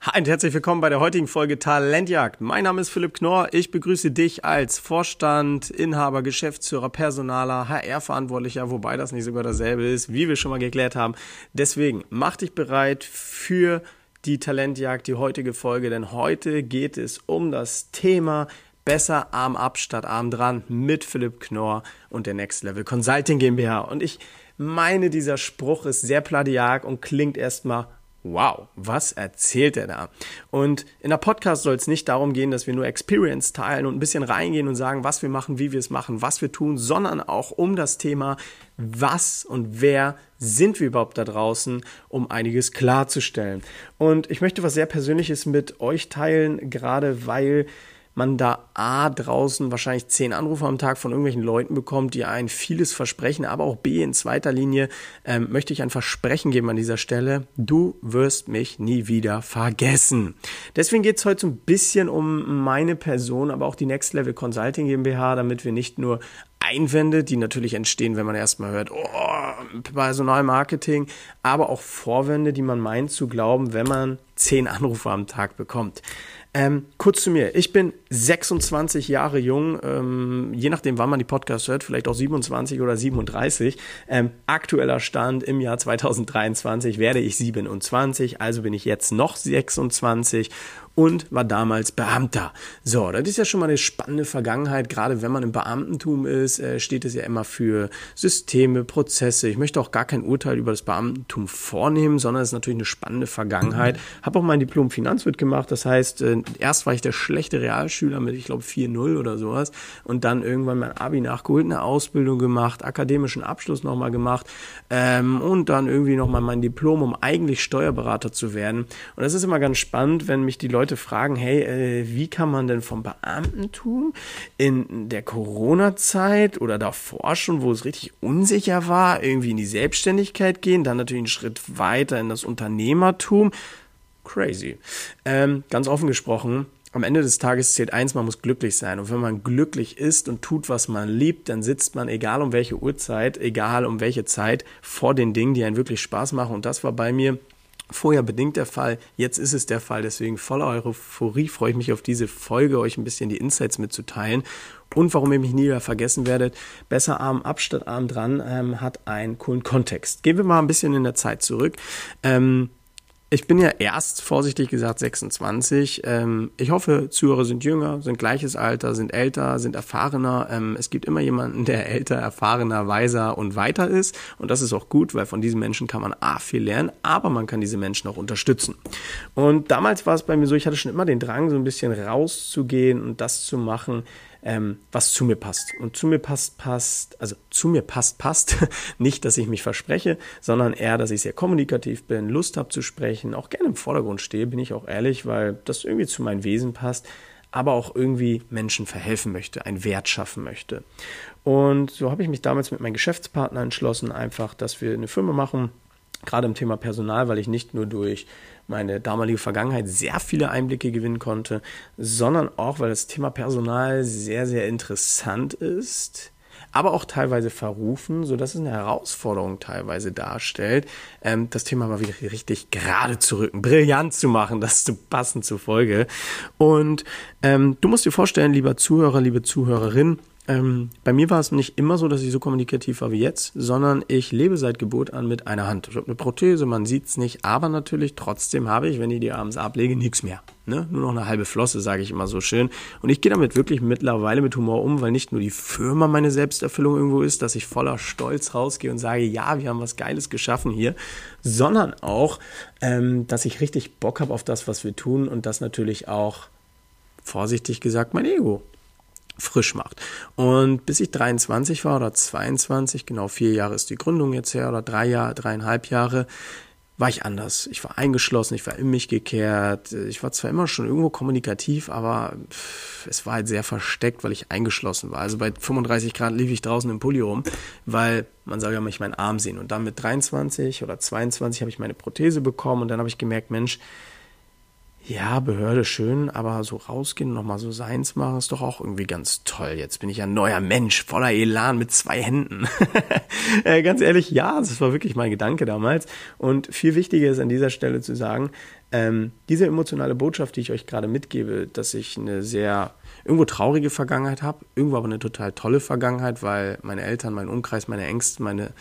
Hi und herzlich willkommen bei der heutigen Folge Talentjagd. Mein Name ist Philipp Knorr. Ich begrüße dich als Vorstand, Inhaber, Geschäftsführer, Personaler, HR-Verantwortlicher, wobei das nicht sogar dasselbe ist, wie wir schon mal geklärt haben. Deswegen mach dich bereit für die Talentjagd, die heutige Folge, denn heute geht es um das Thema besser Arm ab statt Arm dran mit Philipp Knorr und der Next Level Consulting GmbH. Und ich meine, dieser Spruch ist sehr pladiak und klingt erstmal wow, was erzählt er da? Und in der Podcast soll es nicht darum gehen, dass wir nur Experience teilen und ein bisschen reingehen und sagen, was wir machen, wie wir es machen, was wir tun, sondern auch um das Thema, was und wer sind wir überhaupt da draußen, um einiges klarzustellen. Und ich möchte was sehr Persönliches mit euch teilen, gerade weil man da A draußen wahrscheinlich zehn Anrufe am Tag von irgendwelchen Leuten bekommt, die ein vieles versprechen, aber auch B in zweiter Linie ähm, möchte ich ein Versprechen geben an dieser Stelle. Du wirst mich nie wieder vergessen. Deswegen geht es heute so ein bisschen um meine Person, aber auch die Next Level Consulting GmbH, damit wir nicht nur Einwände, die natürlich entstehen, wenn man erstmal hört, oh, Personalmarketing, aber auch Vorwände, die man meint zu glauben, wenn man zehn Anrufe am Tag bekommt. Ähm, kurz zu mir. Ich bin 26 Jahre jung, ähm, je nachdem, wann man die Podcast hört, vielleicht auch 27 oder 37. Ähm, aktueller Stand im Jahr 2023 werde ich 27, also bin ich jetzt noch 26 und war damals Beamter. So, das ist ja schon mal eine spannende Vergangenheit. Gerade wenn man im Beamtentum ist, äh, steht es ja immer für Systeme, Prozesse. Ich möchte auch gar kein Urteil über das Beamtentum vornehmen, sondern es ist natürlich eine spannende Vergangenheit. Habe auch mein Diplom Finanzwirt gemacht. Das heißt, äh, erst war ich der schlechte Realschüler mit, ich glaube, 4-0 oder sowas. Und dann irgendwann mein Abi nachgeholt, eine Ausbildung gemacht, akademischen Abschluss nochmal gemacht ähm, und dann irgendwie nochmal mein Diplom, um eigentlich Steuerberater zu werden. Und das ist immer ganz spannend, wenn mich die Leute Leute fragen, hey, äh, wie kann man denn vom Beamtentum in der Corona-Zeit oder davor schon, wo es richtig unsicher war, irgendwie in die Selbstständigkeit gehen, dann natürlich einen Schritt weiter in das Unternehmertum. Crazy. Ähm, ganz offen gesprochen, am Ende des Tages zählt eins, man muss glücklich sein. Und wenn man glücklich ist und tut, was man liebt, dann sitzt man, egal um welche Uhrzeit, egal um welche Zeit, vor den Dingen, die einen wirklich Spaß machen. Und das war bei mir Vorher bedingt der Fall, jetzt ist es der Fall. Deswegen voller Euphorie freue ich mich auf diese Folge, euch ein bisschen die Insights mitzuteilen. Und warum ihr mich nie wieder vergessen werdet, besser Arm ab statt Arm dran, ähm, hat einen coolen Kontext. Gehen wir mal ein bisschen in der Zeit zurück. Ähm, ich bin ja erst, vorsichtig gesagt, 26. Ähm, ich hoffe, Zuhörer sind jünger, sind gleiches Alter, sind älter, sind erfahrener. Ähm, es gibt immer jemanden, der älter, erfahrener, weiser und weiter ist. Und das ist auch gut, weil von diesen Menschen kann man A, viel lernen, aber man kann diese Menschen auch unterstützen. Und damals war es bei mir so, ich hatte schon immer den Drang, so ein bisschen rauszugehen und das zu machen, ähm, was zu mir passt. Und zu mir passt, passt, also zu mir passt, passt. Nicht, dass ich mich verspreche, sondern eher, dass ich sehr kommunikativ bin, Lust habe zu sprechen, auch gerne im Vordergrund stehe, bin ich auch ehrlich, weil das irgendwie zu meinem Wesen passt aber auch irgendwie Menschen verhelfen möchte, einen Wert schaffen möchte. Und so habe ich mich damals mit meinem Geschäftspartner entschlossen, einfach, dass wir eine Firma machen, gerade im Thema Personal, weil ich nicht nur durch meine damalige Vergangenheit sehr viele Einblicke gewinnen konnte, sondern auch, weil das Thema Personal sehr, sehr interessant ist aber auch teilweise verrufen, so dass es eine Herausforderung teilweise darstellt, ähm, das Thema mal wieder richtig gerade zu rücken, brillant zu machen, das zu passen zur Folge. Und ähm, du musst dir vorstellen, lieber Zuhörer, liebe Zuhörerin, ähm, bei mir war es nicht immer so, dass ich so kommunikativ war wie jetzt, sondern ich lebe seit Geburt an mit einer Hand. Ich habe eine Prothese, man sieht es nicht, aber natürlich trotzdem habe ich, wenn ich die abends ablege, nichts mehr. Ne? Nur noch eine halbe Flosse, sage ich immer so schön. Und ich gehe damit wirklich mittlerweile mit Humor um, weil nicht nur die Firma meine Selbsterfüllung irgendwo ist, dass ich voller Stolz rausgehe und sage, ja, wir haben was Geiles geschaffen hier, sondern auch, ähm, dass ich richtig Bock habe auf das, was wir tun und das natürlich auch, vorsichtig gesagt, mein Ego frisch macht. Und bis ich 23 war oder 22, genau vier Jahre ist die Gründung jetzt her oder drei Jahre, dreieinhalb Jahre, war ich anders. Ich war eingeschlossen, ich war in mich gekehrt. Ich war zwar immer schon irgendwo kommunikativ, aber es war halt sehr versteckt, weil ich eingeschlossen war. Also bei 35 Grad lief ich draußen im Pulli rum, weil man soll ja nicht meinen Arm sehen. Und dann mit 23 oder 22 habe ich meine Prothese bekommen und dann habe ich gemerkt, Mensch, ja, Behörde schön, aber so rausgehen nochmal so seins machen, ist doch auch irgendwie ganz toll. Jetzt bin ich ein neuer Mensch, voller Elan mit zwei Händen. äh, ganz ehrlich, ja, das war wirklich mein Gedanke damals. Und viel wichtiger ist an dieser Stelle zu sagen, ähm, diese emotionale Botschaft, die ich euch gerade mitgebe, dass ich eine sehr irgendwo traurige Vergangenheit habe, irgendwo aber eine total tolle Vergangenheit, weil meine Eltern, mein Umkreis, meine Ängste, meine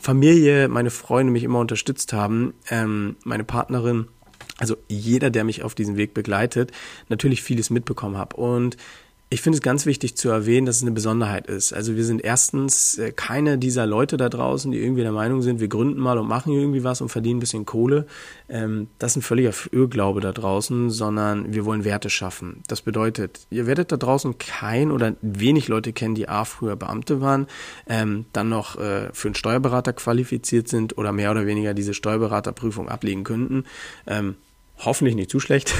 Familie, meine Freunde mich immer unterstützt haben, ähm, meine Partnerin, also jeder, der mich auf diesem Weg begleitet, natürlich vieles mitbekommen habe. Und ich finde es ganz wichtig zu erwähnen, dass es eine Besonderheit ist. Also wir sind erstens äh, keine dieser Leute da draußen, die irgendwie der Meinung sind, wir gründen mal und machen irgendwie was und verdienen ein bisschen Kohle. Ähm, das ist ein völliger Irrglaube da draußen, sondern wir wollen Werte schaffen. Das bedeutet, ihr werdet da draußen kein oder wenig Leute kennen, die A, früher Beamte waren, ähm, dann noch äh, für einen Steuerberater qualifiziert sind oder mehr oder weniger diese Steuerberaterprüfung ablegen könnten. Hoffentlich nicht zu schlecht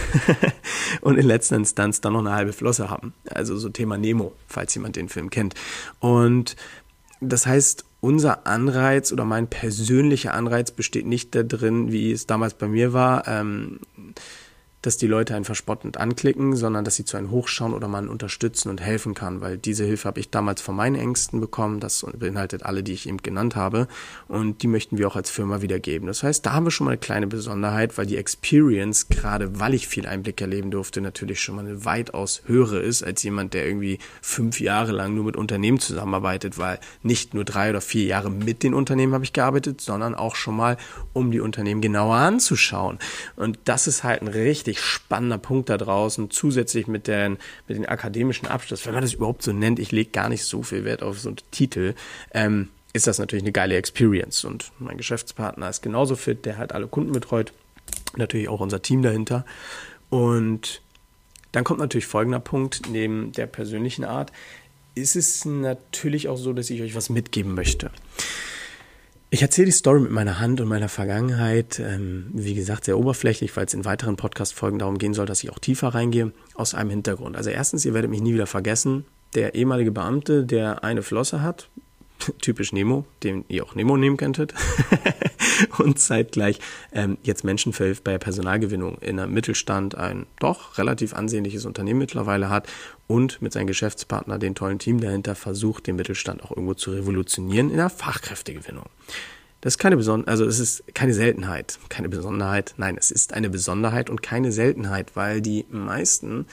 und in letzter Instanz dann noch eine halbe Flosse haben. Also so Thema Nemo, falls jemand den Film kennt. Und das heißt, unser Anreiz oder mein persönlicher Anreiz besteht nicht darin, wie es damals bei mir war, ähm, dass die Leute einen verspottend anklicken, sondern dass sie zu einem hochschauen oder man unterstützen und helfen kann, weil diese Hilfe habe ich damals von meinen Ängsten bekommen, das beinhaltet alle, die ich eben genannt habe und die möchten wir auch als Firma wiedergeben. Das heißt, da haben wir schon mal eine kleine Besonderheit, weil die Experience, gerade weil ich viel Einblick erleben durfte, natürlich schon mal eine weitaus höhere ist als jemand, der irgendwie fünf Jahre lang nur mit Unternehmen zusammenarbeitet, weil nicht nur drei oder vier Jahre mit den Unternehmen habe ich gearbeitet, sondern auch schon mal, um die Unternehmen genauer anzuschauen. Und das ist halt ein richtig wirklich spannender Punkt da draußen, zusätzlich mit den, mit den akademischen Abschluss, wenn man das überhaupt so nennt, ich lege gar nicht so viel Wert auf so einen Titel, ähm, ist das natürlich eine geile Experience. Und mein Geschäftspartner ist genauso fit, der halt alle Kunden betreut, natürlich auch unser Team dahinter. Und dann kommt natürlich folgender Punkt, neben der persönlichen Art, ist es natürlich auch so, dass ich euch was mitgeben möchte. Ich erzähle die Story mit meiner Hand und meiner Vergangenheit, ähm, wie gesagt, sehr oberflächlich, weil es in weiteren Podcast-Folgen darum gehen soll, dass ich auch tiefer reingehe, aus einem Hintergrund. Also erstens, ihr werdet mich nie wieder vergessen, der ehemalige Beamte, der eine Flosse hat, typisch Nemo, den ihr auch Nemo nehmen könntet, und zeitgleich ähm, jetzt Menschen verhilft bei Personalgewinnung in einem Mittelstand ein doch relativ ansehnliches Unternehmen mittlerweile hat und mit seinem Geschäftspartner, den tollen Team dahinter, versucht, den Mittelstand auch irgendwo zu revolutionieren in der Fachkräftegewinnung. Das ist keine Besonderheit, also es ist keine Seltenheit, keine Besonderheit. Nein, es ist eine Besonderheit und keine Seltenheit, weil die meisten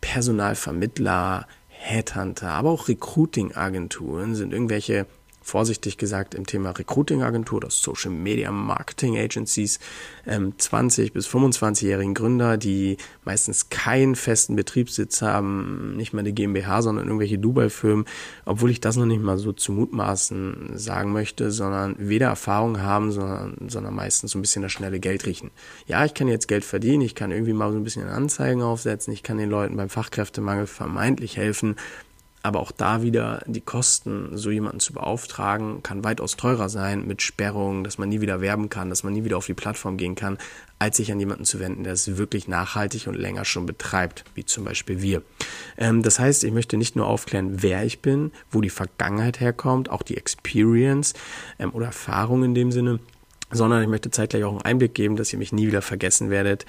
Personalvermittler, Headhunter, aber auch Recruiting-Agenturen sind irgendwelche vorsichtig gesagt im Thema Recruiting-Agentur oder Social Media Marketing Agencies ähm, 20 bis 25-jährigen Gründer, die meistens keinen festen Betriebssitz haben, nicht mal eine GmbH, sondern irgendwelche Dubai-Firmen, obwohl ich das noch nicht mal so zu mutmaßen sagen möchte, sondern weder Erfahrung haben, sondern, sondern meistens so ein bisschen das schnelle Geld riechen. Ja, ich kann jetzt Geld verdienen, ich kann irgendwie mal so ein bisschen Anzeigen aufsetzen, ich kann den Leuten beim Fachkräftemangel vermeintlich helfen, aber auch da wieder die Kosten, so jemanden zu beauftragen, kann weitaus teurer sein mit Sperrungen, dass man nie wieder werben kann, dass man nie wieder auf die Plattform gehen kann, als sich an jemanden zu wenden, der es wirklich nachhaltig und länger schon betreibt, wie zum Beispiel wir. Ähm, das heißt, ich möchte nicht nur aufklären, wer ich bin, wo die Vergangenheit herkommt, auch die Experience ähm, oder Erfahrung in dem Sinne, sondern ich möchte zeitgleich auch einen Einblick geben, dass ihr mich nie wieder vergessen werdet,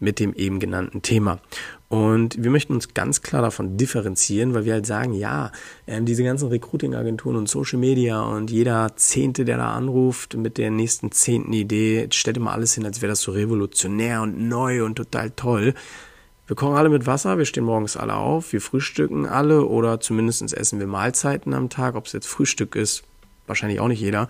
mit dem eben genannten Thema. Und wir möchten uns ganz klar davon differenzieren, weil wir halt sagen, ja, ähm, diese ganzen Recruiting-Agenturen und Social Media und jeder Zehnte, der da anruft mit der nächsten zehnten Idee, stellt immer alles hin, als wäre das so revolutionär und neu und total toll. Wir kochen alle mit Wasser, wir stehen morgens alle auf, wir frühstücken alle oder zumindest essen wir Mahlzeiten am Tag. Ob es jetzt Frühstück ist, wahrscheinlich auch nicht jeder.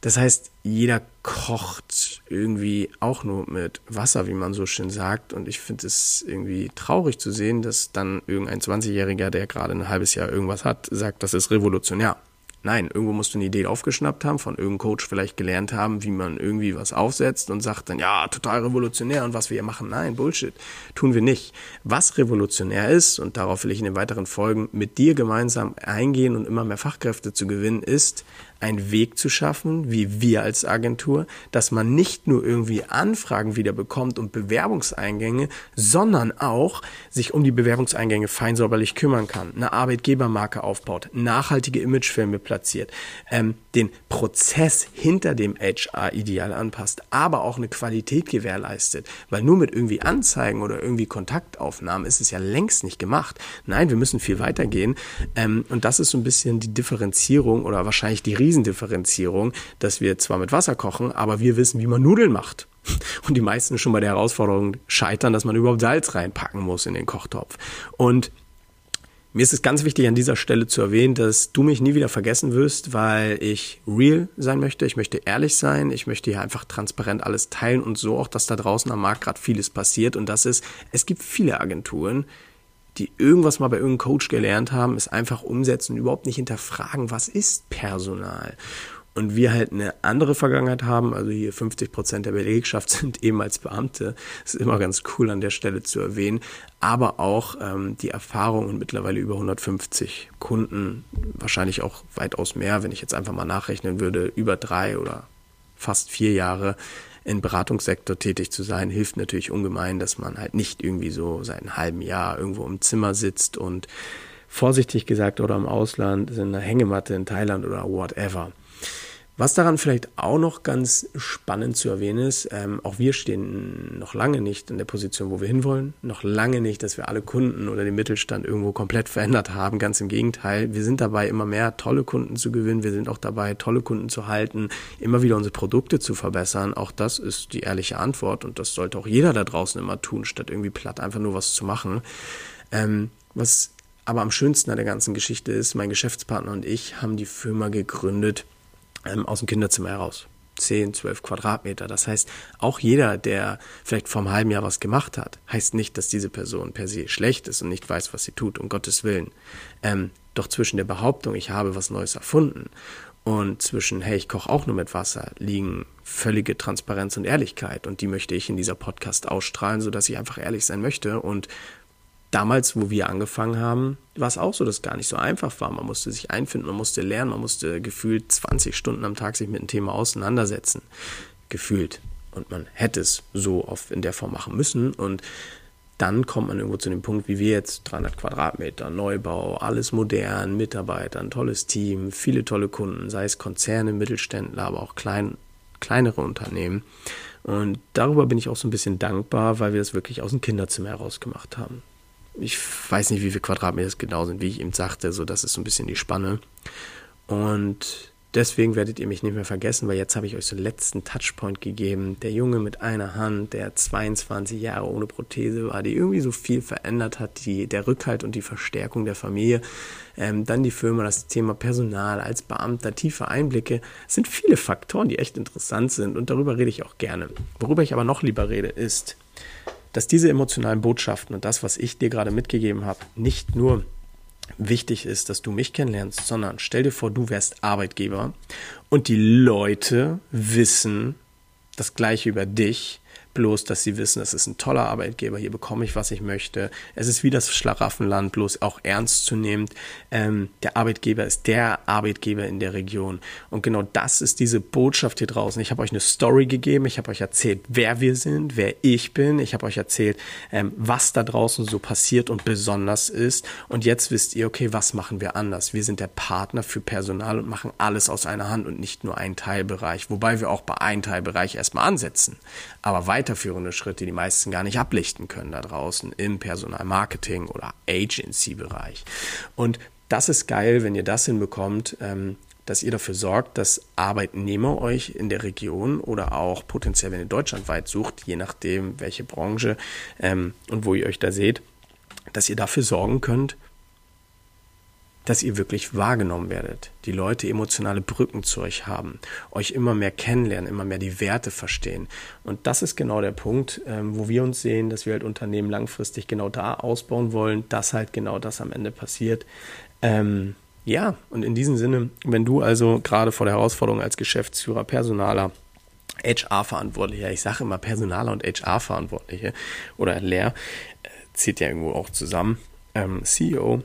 Das heißt, jeder kocht irgendwie auch nur mit Wasser, wie man so schön sagt. Und ich finde es irgendwie traurig zu sehen, dass dann irgendein 20-Jähriger, der gerade ein halbes Jahr irgendwas hat, sagt, das ist revolutionär. Nein, irgendwo musst du eine Idee aufgeschnappt haben, von irgendeinem Coach vielleicht gelernt haben, wie man irgendwie was aufsetzt und sagt dann, ja, total revolutionär und was wir hier machen. Nein, Bullshit. Tun wir nicht. Was revolutionär ist, und darauf will ich in den weiteren Folgen mit dir gemeinsam eingehen und immer mehr Fachkräfte zu gewinnen, ist einen Weg zu schaffen, wie wir als Agentur, dass man nicht nur irgendwie Anfragen wieder bekommt und Bewerbungseingänge, sondern auch sich um die Bewerbungseingänge feinsäuberlich kümmern kann, eine Arbeitgebermarke aufbaut, nachhaltige Imagefilme platziert, ähm, den Prozess hinter dem HR ideal anpasst, aber auch eine Qualität gewährleistet, weil nur mit irgendwie Anzeigen oder irgendwie Kontaktaufnahmen ist es ja längst nicht gemacht. Nein, wir müssen viel weiter gehen ähm, und das ist so ein bisschen die Differenzierung oder wahrscheinlich die Riesendifferenzierung, dass wir zwar mit Wasser kochen, aber wir wissen, wie man Nudeln macht. Und die meisten schon bei der Herausforderung scheitern, dass man überhaupt Salz reinpacken muss in den Kochtopf. Und mir ist es ganz wichtig an dieser Stelle zu erwähnen, dass du mich nie wieder vergessen wirst, weil ich real sein möchte. Ich möchte ehrlich sein. Ich möchte hier einfach transparent alles teilen und so auch, dass da draußen am Markt gerade vieles passiert. Und das ist, es gibt viele Agenturen, die irgendwas mal bei irgendeinem Coach gelernt haben, es einfach umsetzen und überhaupt nicht hinterfragen, was ist Personal. Und wir halt eine andere Vergangenheit haben, also hier 50 Prozent der Belegschaft sind eben als Beamte. Das ist immer ganz cool an der Stelle zu erwähnen. Aber auch ähm, die Erfahrung und mittlerweile über 150 Kunden, wahrscheinlich auch weitaus mehr, wenn ich jetzt einfach mal nachrechnen würde, über drei oder fast vier Jahre im Beratungssektor tätig zu sein, hilft natürlich ungemein, dass man halt nicht irgendwie so seit einem halben Jahr irgendwo im Zimmer sitzt und vorsichtig gesagt oder im Ausland in einer Hängematte in Thailand oder whatever. Was daran vielleicht auch noch ganz spannend zu erwähnen ist, ähm, auch wir stehen noch lange nicht in der Position, wo wir hinwollen. Noch lange nicht, dass wir alle Kunden oder den Mittelstand irgendwo komplett verändert haben. Ganz im Gegenteil. Wir sind dabei, immer mehr tolle Kunden zu gewinnen. Wir sind auch dabei, tolle Kunden zu halten, immer wieder unsere Produkte zu verbessern. Auch das ist die ehrliche Antwort und das sollte auch jeder da draußen immer tun, statt irgendwie platt einfach nur was zu machen. Ähm, was aber am schönsten an der ganzen Geschichte ist, mein Geschäftspartner und ich haben die Firma gegründet, ähm, aus dem Kinderzimmer heraus. 10, 12 Quadratmeter. Das heißt, auch jeder, der vielleicht vor einem halben Jahr was gemacht hat, heißt nicht, dass diese Person per se schlecht ist und nicht weiß, was sie tut, um Gottes Willen. Ähm, doch zwischen der Behauptung, ich habe was Neues erfunden und zwischen, hey, ich koche auch nur mit Wasser, liegen völlige Transparenz und Ehrlichkeit. Und die möchte ich in dieser Podcast ausstrahlen, sodass ich einfach ehrlich sein möchte und damals, wo wir angefangen haben, war es auch so, dass es gar nicht so einfach war. Man musste sich einfinden, man musste lernen, man musste gefühlt 20 Stunden am Tag sich mit einem Thema auseinandersetzen. Gefühlt. Und man hätte es so oft in der Form machen müssen. Und dann kommt man irgendwo zu dem Punkt, wie wir jetzt, 300 Quadratmeter, Neubau, alles modern, Mitarbeiter, ein tolles Team, viele tolle Kunden, sei es Konzerne, Mittelständler, aber auch klein, kleinere Unternehmen. Und darüber bin ich auch so ein bisschen dankbar, weil wir das wirklich aus dem Kinderzimmer heraus gemacht haben ich weiß nicht, wie viele Quadratmeter es genau sind, wie ich eben sagte, so das ist so ein bisschen die Spanne. Und deswegen werdet ihr mich nicht mehr vergessen, weil jetzt habe ich euch so einen letzten Touchpoint gegeben. Der Junge mit einer Hand, der 22 Jahre ohne Prothese war, die irgendwie so viel verändert hat, die, der Rückhalt und die Verstärkung der Familie. Ähm, dann die Firma, das Thema Personal als Beamter, tiefe Einblicke. Es sind viele Faktoren, die echt interessant sind und darüber rede ich auch gerne. Worüber ich aber noch lieber rede, ist, dass diese emotionalen Botschaften und das, was ich dir gerade mitgegeben habe, nicht nur wichtig ist, dass du mich kennenlernst, sondern stell dir vor, du wärst Arbeitgeber und die Leute wissen das gleiche über dich bloß dass sie wissen, es ist ein toller Arbeitgeber, hier bekomme ich, was ich möchte. Es ist wie das Schlaraffenland, bloß auch ernst zu nehmen. Ähm, der Arbeitgeber ist der Arbeitgeber in der Region. Und genau das ist diese Botschaft hier draußen. Ich habe euch eine Story gegeben, ich habe euch erzählt, wer wir sind, wer ich bin. Ich habe euch erzählt, ähm, was da draußen so passiert und besonders ist. Und jetzt wisst ihr, okay, was machen wir anders? Wir sind der Partner für Personal und machen alles aus einer Hand und nicht nur einen Teilbereich. Wobei wir auch bei einem Teilbereich erstmal ansetzen. Aber weiter weiterführende Schritte die meisten gar nicht ablichten können da draußen im Personalmarketing oder Agency-Bereich. Und das ist geil, wenn ihr das hinbekommt, ähm, dass ihr dafür sorgt, dass Arbeitnehmer euch in der Region oder auch potenziell, wenn ihr deutschlandweit sucht, je nachdem, welche Branche ähm, und wo ihr euch da seht, dass ihr dafür sorgen könnt, dass ihr wirklich wahrgenommen werdet, die Leute emotionale Brücken zu euch haben, euch immer mehr kennenlernen, immer mehr die Werte verstehen. Und das ist genau der Punkt, ähm, wo wir uns sehen, dass wir halt Unternehmen langfristig genau da ausbauen wollen, dass halt genau das am Ende passiert. Ähm, ja, und in diesem Sinne, wenn du also gerade vor der Herausforderung als Geschäftsführer, Personaler, HR-Verantwortlicher, ich sage immer Personaler und HR-Verantwortliche oder Lehr, äh, zieht ja irgendwo auch zusammen, ähm, CEO,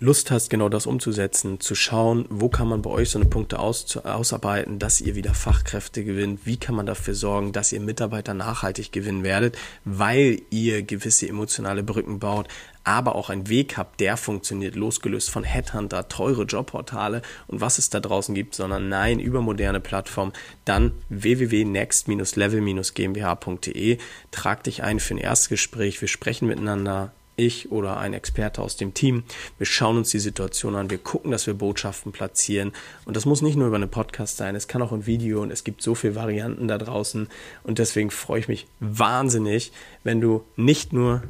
Lust hast, genau das umzusetzen, zu schauen, wo kann man bei euch so eine Punkte aus, ausarbeiten, dass ihr wieder Fachkräfte gewinnt, wie kann man dafür sorgen, dass ihr Mitarbeiter nachhaltig gewinnen werdet, weil ihr gewisse emotionale Brücken baut, aber auch einen Weg habt, der funktioniert, losgelöst von Headhunter, teure Jobportale und was es da draußen gibt, sondern nein, über moderne Plattformen, dann www.next-level-gmbh.de. Trag dich ein für ein Erstgespräch, wir sprechen miteinander, ich oder ein Experte aus dem Team. Wir schauen uns die Situation an, wir gucken, dass wir Botschaften platzieren. Und das muss nicht nur über eine Podcast sein, es kann auch ein Video und es gibt so viele Varianten da draußen. Und deswegen freue ich mich wahnsinnig, wenn du nicht nur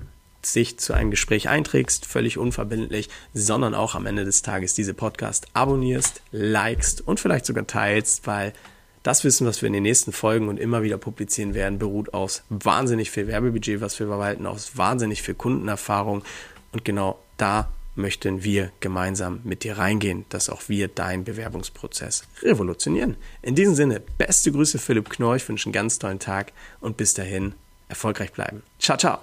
sich zu einem Gespräch einträgst, völlig unverbindlich, sondern auch am Ende des Tages diese Podcast abonnierst, likest und vielleicht sogar teilst, weil das Wissen, was wir in den nächsten Folgen und immer wieder publizieren werden, beruht aus wahnsinnig viel Werbebudget, was wir verwalten, aus wahnsinnig viel Kundenerfahrung. Und genau da möchten wir gemeinsam mit dir reingehen, dass auch wir deinen Bewerbungsprozess revolutionieren. In diesem Sinne, beste Grüße Philipp Knorr, ich wünsche einen ganz tollen Tag und bis dahin erfolgreich bleiben. Ciao, ciao.